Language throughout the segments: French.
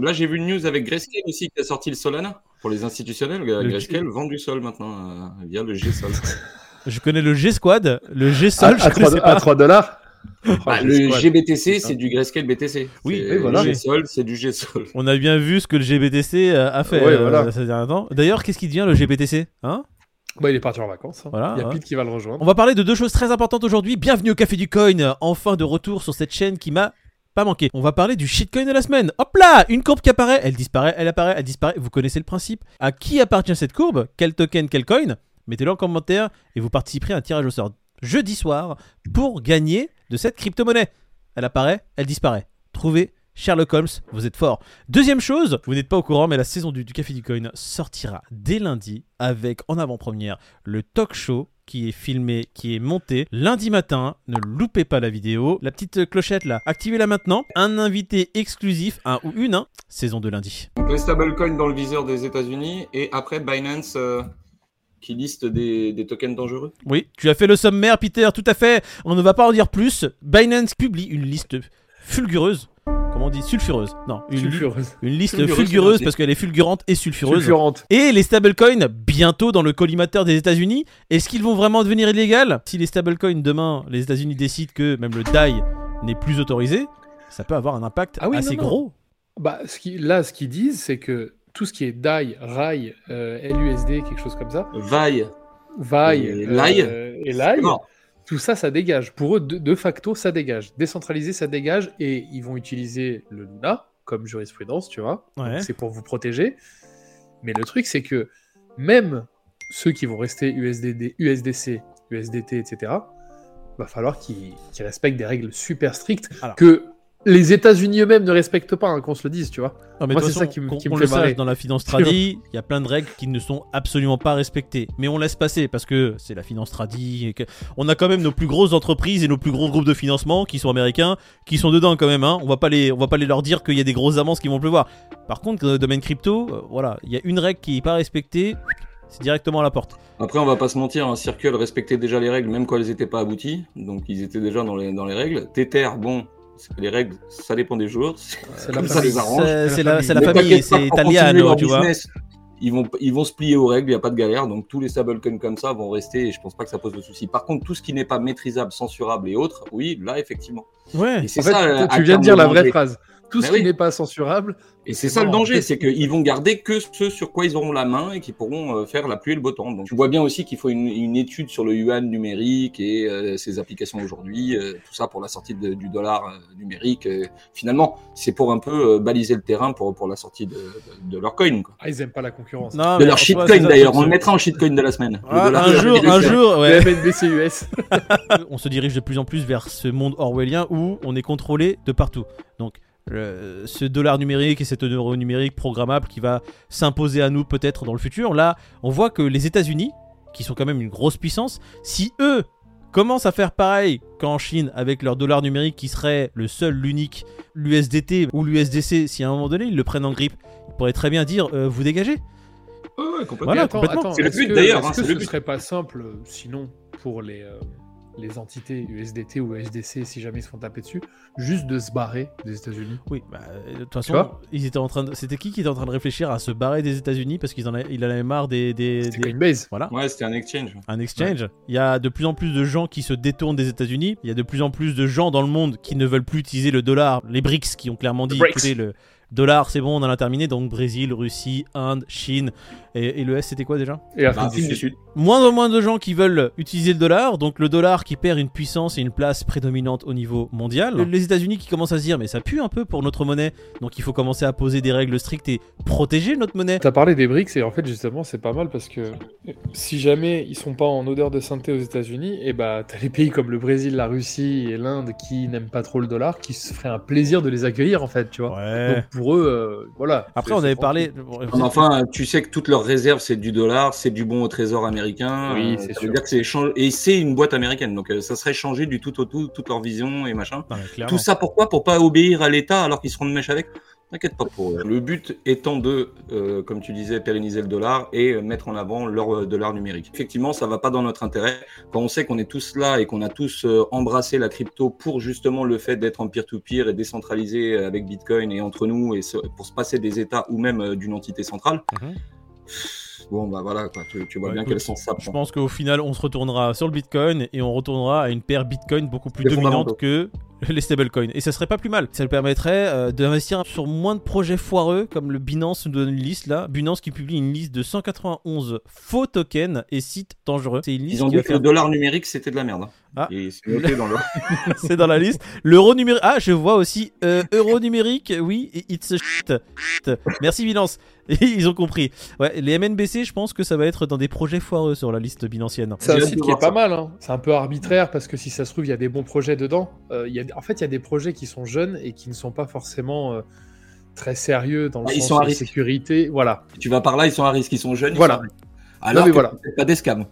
Là, j'ai vu une news avec Grayscale aussi qui a sorti le Solana pour les institutionnels. Grayscale vend du sol maintenant euh, via le G-Sol. Je connais le G-Squad, le G-Sol, je à, connaissais 3, pas. à 3 dollars Bah, le GBTC, c'est du Grayscale BTC. Oui, voilà. Le G-Sol, c'est du G-Sol. On a bien vu ce que le GBTC a fait Ouais, euh, voilà. ces derniers temps. D'ailleurs, qu'est-ce qui devient le GBTC hein? Bah, il est parti en vacances. hein. Voilà, il y a ouais. Pete qui va le rejoindre. On va parler de deux choses très importantes aujourd'hui. Bienvenue au Café du Coin, enfin de retour sur cette chaîne qui m'a pas manqué. On va parler du shitcoin de la semaine. Hop là Une courbe qui apparaît, elle disparaît, elle apparaît, elle disparaît. Vous connaissez le principe. À qui appartient cette courbe? Quel token, quel coin? Mettez-le en commentaire et vous participerez à un tirage au sort jeudi soir pour gagner de cette crypto-monnaie. Elle apparaît, elle disparaît. Trouvez Sherlock Holmes, vous êtes fort. Deuxième chose, vous n'êtes pas au courant, mais la saison du Café du Coin sortira dès lundi avec en avant-première le talk show qui est filmé, qui est monté lundi matin. Ne loupez pas la vidéo. La petite clochette là, activez-la maintenant. Un invité exclusif, un ou une, hein, saison de lundi. Donc les stablecoins dans le viseur des États-Unis et après Binance euh, qui liste des, des tokens dangereux. Oui, tu as fait le sommaire, Peter, tout à fait. On ne va pas en dire plus. Binance publie une liste fulgureuse. Comment on dit Sulfureuse. Non, une, li- Sulfureuse. une liste Fulgureuse, fulgureuse parce qu'elle est fulgurante et sulfureuse. Sulfurante. Et les stablecoins bientôt dans le collimateur des États-Unis. Est-ce qu'ils vont vraiment devenir illégaux Si les stablecoins demain, les États-Unis décident que même le DAI n'est plus autorisé, ça peut avoir un impact Ah oui, assez non, non. gros. Bah, ce qui, là, ce qu'ils disent, c'est que tout ce qui est DAI, RAI, euh, LUSD, quelque chose comme ça, Vaille. VAI Et euh, l'AI. et l'AI, Non. Tout ça, ça dégage. Pour eux, de, de facto, ça dégage. Décentralisé, ça dégage. Et ils vont utiliser le Luna comme jurisprudence, tu vois. Ouais. C'est pour vous protéger. Mais le truc, c'est que même ceux qui vont rester USDD, USDC, USDT, etc., va falloir qu'ils respectent des règles super strictes Alors. que les États-Unis eux-mêmes ne respectent pas, hein, qu'on se le dise, tu vois. Non, mais Moi, c'est ça qui me- qu'on- qui me qu'on fait le sache, marrer. dans la finance tradie, il y a plein de règles qui ne sont absolument pas respectées. Mais on laisse passer parce que c'est la finance tradie. Et que... On a quand même nos plus grosses entreprises et nos plus gros groupes de financement qui sont américains, qui sont dedans quand même. Hein. On va pas les, on va pas les leur dire qu'il y a des grosses avances qui vont pleuvoir. Par contre, dans le domaine crypto, euh, voilà, il y a une règle qui est pas respectée, c'est directement à la porte. Après, on va pas se mentir, un Circle respectait déjà les règles, même quand elles n'étaient pas abouties. Donc, ils étaient déjà dans les, dans les règles. Tether, bon, c'est- les règles, ça dépend des jours. C'est Comme la ça famille. les arrange. C'est la, la famille, c'est tu vois. business, Ils vont, ils vont se plier aux règles, il n'y a pas de galère. Donc, tous les stablecoins comme ça vont rester et je pense pas que ça pose de souci. Par contre, tout ce qui n'est pas maîtrisable, censurable et autres, oui, là, effectivement. Ouais. Et c'est En fait, ça, toi, à tu viens de dire la vraie phrase. Tout Mais ce qui n'est pas censurable, Et c'est ça le danger, c'est qu'ils vont garder que ce sur quoi ils auront la main et qui pourront euh, faire la pluie et le beau temps. Donc tu vois bien aussi qu'il faut une, une étude sur le yuan numérique et euh, ses applications aujourd'hui, euh, tout ça pour la sortie de- du dollar euh, numérique. finalement, c'est pour un peu euh, baliser le terrain pour, pour la sortie de, de- de leur coin. Quoi. ah, ils aiment pas la concurrence. Non, De leur shitcoin d'ailleurs, on le mettra en shitcoin de la semaine. Ah, un jour, un jour, ouais. Le MNBC US. on se dirige de plus en plus vers ce monde orwellien où on est contrôlé de partout. Donc, le- ce dollar numérique et cet euro numérique programmable qui va s'imposer à nous peut-être dans le futur, là, on voit que les États-Unis, qui sont quand même une grosse puissance, si eux commencent à faire pareil qu'en Chine avec leur dollar numérique qui serait le seul, l'unique, l'USDT ou l'USDC, si à un moment donné ils le prennent en grippe, ils pourraient très bien dire euh, vous dégagez. Ouais, ouais, complètement. Voilà, complètement. C'est le but, d'ailleurs, Est-ce hein, que ce le but. serait pas simple, euh, sinon, pour les, euh, les entités USDT ou USDC, si jamais ils se font taper dessus, juste de se barrer des États-Unis Oui, bah, euh, de toute façon, ils étaient en train de... c'était qui qui était en train de réfléchir à se barrer des États-Unis parce qu'il en, a... il en avait marre des, des, C'était des- Coinbase. voilà. Ouais, c'était un exchange. un exchange. Il y a de plus en plus de gens qui se détournent des États-Unis. Il y a de plus en plus de gens dans le monde qui ne veulent plus utiliser le dollar. Les BRICS qui ont clairement dit écoutez, le dollar, c'est bon, on en a terminé. Donc Brésil, Russie, Inde, Chine. Et, et le S, c'était quoi déjà? Et Bah, Argentine du Sud. Moins en moins de gens qui veulent utiliser le dollar. Donc le dollar qui perd une puissance et une place prédominante au niveau mondial. Les États-Unis qui commencent à se dire mais ça pue un peu pour notre monnaie. Donc il faut commencer à poser des règles strictes et protéger notre monnaie. T'as parlé des BRICS et en fait justement c'est pas mal parce que si jamais ils sont pas en odeur de sainteté aux États-Unis, et bah t'as les pays comme le Brésil, la Russie et l'Inde qui n'aiment pas trop le dollar, qui se feraient un plaisir de les accueillir en fait, tu vois. Ouais. Donc pour eux, euh, voilà. Après on avait parlé. Enfin, tu sais que toutes leurs réserves, c'est du dollar, c'est du bon au trésor américain. Oui, euh, c'est ça sûr. veut dire que c'est échange- et c'est une boîte américaine, donc euh, ça serait changé du tout au tout, toute leur vision et machin. Non. Tout ça pourquoi? Pour pas obéir à l'État alors qu'ils seront de mèche avec? T'inquiète pas pour eux. Le but étant de, euh, comme tu disais, pérenniser le dollar et euh, mettre en avant leur euh, dollar numérique. Effectivement, ça va pas dans notre intérêt. Quand on sait qu'on est tous là et qu'on a tous embrassé la crypto pour justement le fait d'être en peer-to-peer et décentralisé avec Bitcoin et entre nous et pour se passer des États ou même d'une entité centrale. Mhm. Bon, bah voilà, quoi. Tu, tu vois Ouais, bien écoute, quel sens ça Je prend. pense qu'au final, on se retournera sur le Bitcoin et on retournera à une paire Bitcoin beaucoup plus dominante que les stablecoins. Et ça serait pas plus mal. Ça nous permettrait euh, d'investir sur moins de projets foireux comme le Binance nous donne une liste là. Binance qui publie une liste de 191 faux tokens et sites dangereux. C'est une liste Ils ont qui dit que faire le dollar numérique c'était de la merde. Ah. C'est dans la liste. L'euro numérique. Ah, je vois aussi euh, euro numérique. Oui, it's a shit. Shit. Merci Binance. Et ils ont compris. Ouais, les MNBC, je pense que ça va être dans des projets foireux sur la liste binancienne. C'est un site qui est pas mal. hein. C'est un peu arbitraire parce que si ça se trouve, il y a des bons projets dedans. Euh, il y a... En fait, il y a des projets qui sont jeunes et qui ne sont pas forcément euh, très sérieux dans le Ah, ils à risque. sécurité. Voilà. Tu vas par là, ils sont à risque, ils sont jeunes. ils Voilà. sont. Alors Non, mais voilà. pas des scams.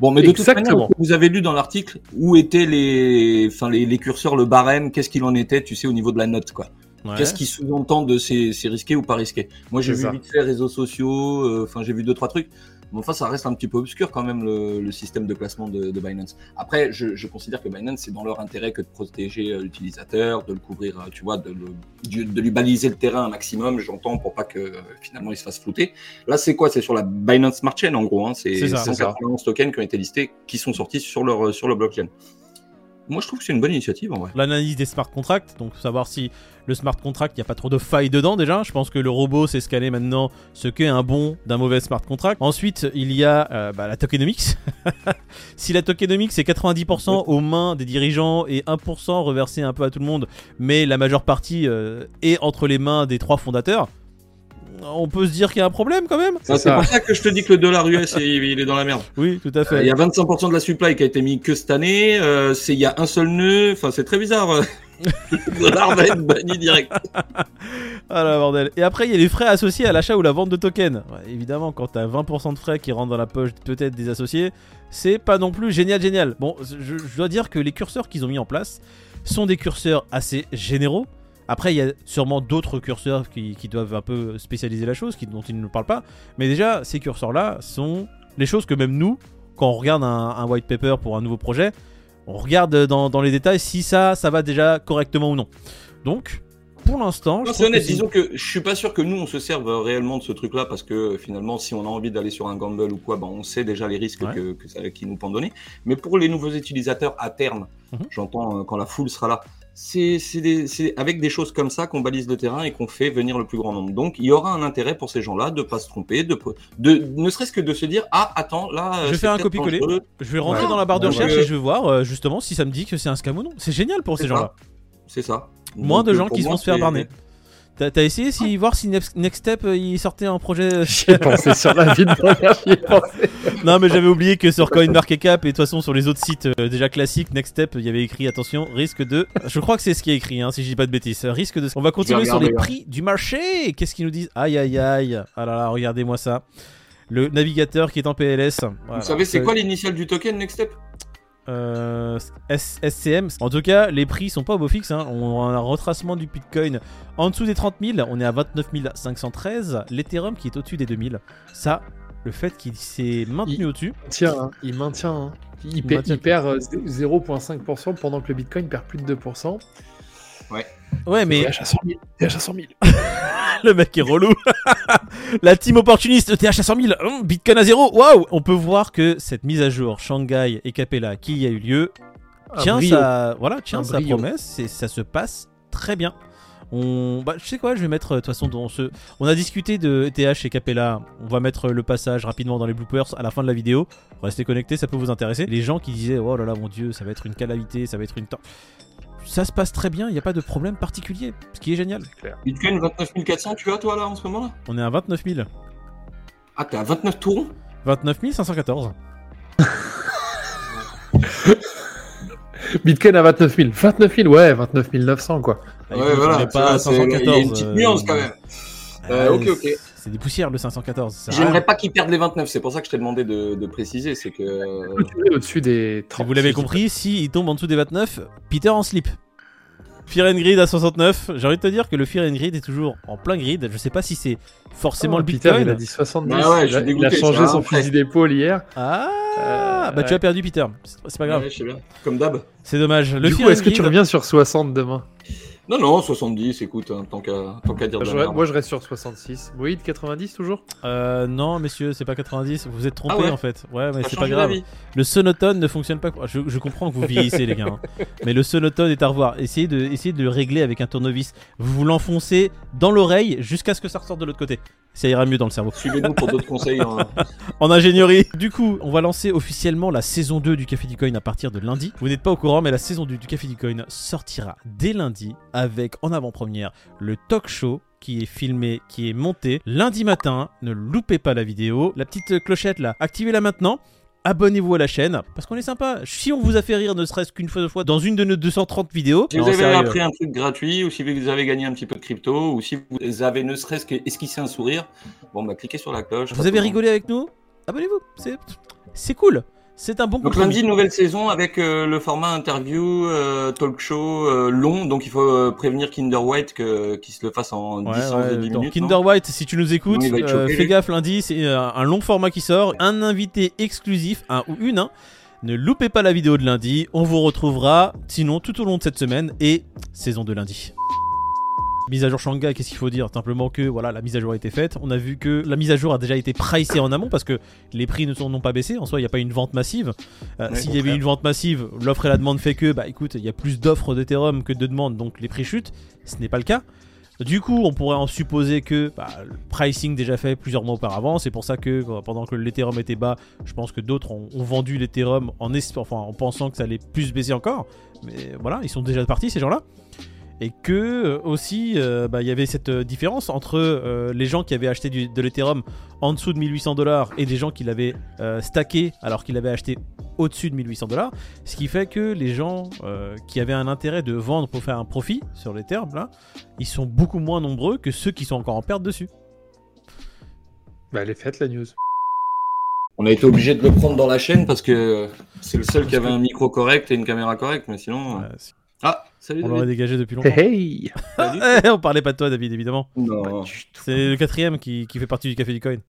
Bon, mais de toute Exactement. manière, vous avez lu dans l'article où étaient les, enfin les, les curseurs, le barème, qu'est-ce qu'il en était, tu sais, au niveau de la note, quoi. Ouais. Qu'est-ce qui sous-entend de c'est risqué ou pas risqué Moi, j'ai vu ça. vite fait réseaux sociaux, euh, enfin, j'ai vu deux trois trucs. Mais enfin, ça reste un petit peu obscur quand même le, le système de classement de, de Binance. Après, je, je considère que Binance c'est dans leur intérêt que de protéger euh, l'utilisateur, de le couvrir, euh, tu vois, de, le- du- de lui baliser le terrain un maximum. J'entends pour pas que euh, finalement il se fasse flouter. Là, c'est quoi? C'est sur la Binance Smart Chain en gros. Hein. C'est C'est ça. 191 tokens qui ont été listés, qui sont sortis sur leur sur le blockchain. Moi, je trouve que c'est une bonne initiative en vrai. l'analyse des smart contracts, donc savoir si le smart contract, il n'y a pas trop de failles dedans déjà. Je pense que le robot sait scanner maintenant ce qu'est un bon d'un mauvais smart contract. Ensuite, il y a euh, bah, la tokenomics. si la tokenomics c'est 90% aux mains des dirigeants et 1% reversé un peu à tout le monde, mais la majeure partie euh, est entre les mains des trois fondateurs, on peut se dire qu'il y a un problème quand même. C'est Ah, C'est ça. pour ça que je te dis que le dollar US il est dans la merde. Oui, tout à Euh, fait. Il y a 25% de la supply qui a été mis que cette année. Euh, c'est il y a un seul nœud. Enfin, c'est très bizarre. le dollar va être banni direct. Ah la bordel. Et après, il y a les frais associés à l'achat ou la vente de tokens. Ouais, évidemment, quand t'as 20% de frais qui rentrent dans la poche peut-être des associés, c'est pas non plus génial, génial. Bon, je, je dois dire que les curseurs qu'ils ont mis en place sont des curseurs assez généraux. Après, il y a sûrement d'autres curseurs qui, qui doivent un peu spécialiser la chose, qui, dont ils ne nous parlent pas. Mais déjà, ces curseurs-là sont les choses que même nous, quand on regarde un, un white paper pour un nouveau projet, on regarde dans, dans les détails si ça, ça va déjà correctement ou non. Donc, pour l'instant, c'est honnête. Disons que je suis pas sûr que nous on se serve réellement de ce truc-là parce que finalement, si on a envie d'aller sur un gamble ou quoi, ben, on sait déjà les risques Ouais. que, que ça, qui nous pendent donner. Mais pour les nouveaux utilisateurs à terme, Mhm. j'entends euh, quand la foule sera là. C'est avec des choses comme ça qu'on balise le terrain et qu'on fait venir le plus grand nombre. Donc, il y aura un intérêt pour ces gens-là de pas se tromper, de, de ne serait-ce que de se dire ah attends là. Je euh, vais faire un copier-coller. Je vais rentrer Ouais. dans la barre de recherche ouais. et je vais voir euh, justement si ça me dit que c'est un scam ou non. C'est génial pour ces gens-là. C'est ça. Moins Donc, de euh, gens qui se vont se faire barner. T'as essayé si voir si Next Step euh, il sortait un projet J'y ai pensé sur la vie de ai pensé. Non mais j'avais oublié que sur CoinMarketCap et de toute façon sur les autres sites euh, déjà classiques Next Step il y avait écrit attention risque de je crois que c'est ce qui est écrit hein, si je dis pas de bêtises risque de on va continuer sur les regarder, prix du marché. Qu'est-ce qu'ils nous disent? Aïe aïe aïe. Ah là là regardez-moi ça. Le navigateur qui est en PLS Voilà. Vous savez, c'est quoi l'initiale du token Next Step? Euh, SCM. En tout cas, les prix sont pas au beau fixe. hein. On a un retracement du Bitcoin en dessous des 30 000. On est à 29 513. L'Ethereum qui est au-dessus des 2000. Ça, le fait qu'il s'est maintenu Il- au-dessus. Tiens, hein, il maintient. hein. Il, Il pa- maintient. il perd euh, 0,5% pendant que le Bitcoin perd plus de 2%. Ouais, mais à 100 000. TH à 100 000. le mec est relou. La team opportuniste TH à 100 000. hum, Bitcoin à zéro. Waouh On peut voir que cette mise à jour Shanghai et Capella qui a eu lieu tient sa, voilà, tient sa promesse et ça se passe très bien. On, bah, je sais quoi, je vais mettre de toute façon dans ce. On a discuté de ETH et Capella. On va mettre le passage rapidement dans les bloopers à la fin de la vidéo. Restez connectés, ça peut vous intéresser. Les gens qui disaient oh là là mon dieu, ça va être une calamité, ça va être une. Ça se passe très bien, il n'y a pas de problème particulier, ce qui est génial. Bitcoin 29 400, tu as toi là en ce moment là? On est à 29 000. Ah, t'es à 29 tours? 29 514. Bitcoin à 29 000. 29 000, ouais, 29 900 quoi. Écoute, on est tu pas à c'est- Il y a une 514. petite euh, nuance quand même. Euh, ok, ok. C'est des poussières le 514. ça sert à J'aimerais pas qu'ils perdent les 29, c'est pour ça que je t'ai demandé de, de préciser. C'est que. Au-dessus des Si 30. vous l'avez compris, s'il tombe en dessous des 29, Peter en slip. Fear and Grid à 69. J'ai envie de te dire que le Fear and Grid est toujours en plein grid. Je sais pas si c'est forcément Oh, le Peter, il a dit 70. Bah ouais, je il, a, il a dégoûté, changé son fusil d'épaule hier. Ah, Euh, bah tu as perdu Peter. C'est pas grave. Ouais, je sais bien. Comme d'hab. C'est dommage. Le du Fear coup, est-ce que tu reviens sur 60 demain? Non, non, 70, écoute, hein, tant qu'à tant qu'à dire de Je la merde. Moi, je reste sur 66. Moïd, 90 toujours? Euh, non, messieurs, c'est pas 90. Vous vous êtes trompé Ah ouais en fait. Ouais, mais c'est pas grave. Le sonotone ne fonctionne pas. Je, je comprends que vous vieillissez, les gars. hein. Mais le sonotone est à revoir. Essayez de, essayez de le régler avec un tournevis. Vous vous l'enfoncez dans l'oreille jusqu'à ce que ça ressorte de l'autre côté. Ça ira mieux dans le cerveau. Suivez-nous pour d'autres conseils. hein. En ingénierie. Du coup, on va lancer officiellement la saison 2 du Café du Coin à partir de lundi. Vous n'êtes pas au courant, mais la saison 2 du Café du Coin sortira dès lundi avec en avant-première le talk show qui est filmé, qui est monté lundi matin. Ne loupez pas la vidéo. La petite clochette là, activez-la maintenant. Abonnez-vous à la chaîne parce qu'on est sympa. Si on vous a fait rire ne serait-ce qu'une fois, deux fois dans une de nos 230 vidéos, Si vous avez sérieux. appris un truc gratuit, ou si vous avez gagné un petit peu de crypto, ou si vous avez ne serait-ce que esquissé un sourire, bon bah cliquez sur la cloche. vous avez rigolé avec nous, abonnez-vous. C'est c'est cool. C'est un bon Donc lundi, nouvelle saison avec euh, le format interview, euh, talk show euh, long, donc il faut prévenir Kinder White qu'il se le fasse en 10 Ouais, ouais, 10 attends, minutes. Kinder White, si tu nous écoutes, fais gaffe lundi, c'est un long format qui sort, un invité exclusif, un ou une. hein. Ne loupez pas la vidéo de lundi, on vous retrouvera sinon tout au long de cette semaine et saison de lundi. Mise à jour Shanghai, qu'est-ce qu'il faut dire? Simplement que voilà, la mise à jour a été faite. On a vu que la mise à jour a déjà été pricée en amont parce que les prix ne sont n'ont pas baissé. En soi, il n'y a pas une vente massive. Euh, S'il y avait une vente massive, l'offre et la demande fait que, bah écoute, il y a plus d'offres d'Ethereum que de demandes, donc les prix chutent. Ce n'est pas le cas. Du coup, on pourrait en supposer que bah, le pricing déjà fait plusieurs mois auparavant. C'est pour ça que euh, pendant que l'Ethereum était bas, je pense que d'autres ont, ont vendu l'Ethereum en, enfin, en pensant que ça allait plus baisser encore. Mais voilà, ils sont déjà partis ces gens-là. Et que euh, aussi, euh, bah, il y avait cette euh, différence entre euh, les gens qui avaient acheté du- de l'Ethereum en dessous de 1800 dollars et des gens qui l'avaient euh, stacké alors qu'ils l'avaient acheté au-dessus de 1800 dollars. Ce qui fait que les gens euh, qui avaient un intérêt de vendre pour faire un profit sur l'Ethereum, là, ils sont beaucoup moins nombreux que ceux qui sont encore en perte dessus. Bah, elle est faite la news. On a été obligé de le prendre dans la chaîne parce que c'est le seul qui avait un micro correct et une caméra correcte, mais sinon. euh, Ouais, Ah, salut on l'aurait dégagé depuis longtemps. Hey. Eh, on parlait pas de toi, David, évidemment. Non. C'est le quatrième qui, qui fait partie du Café du Coin.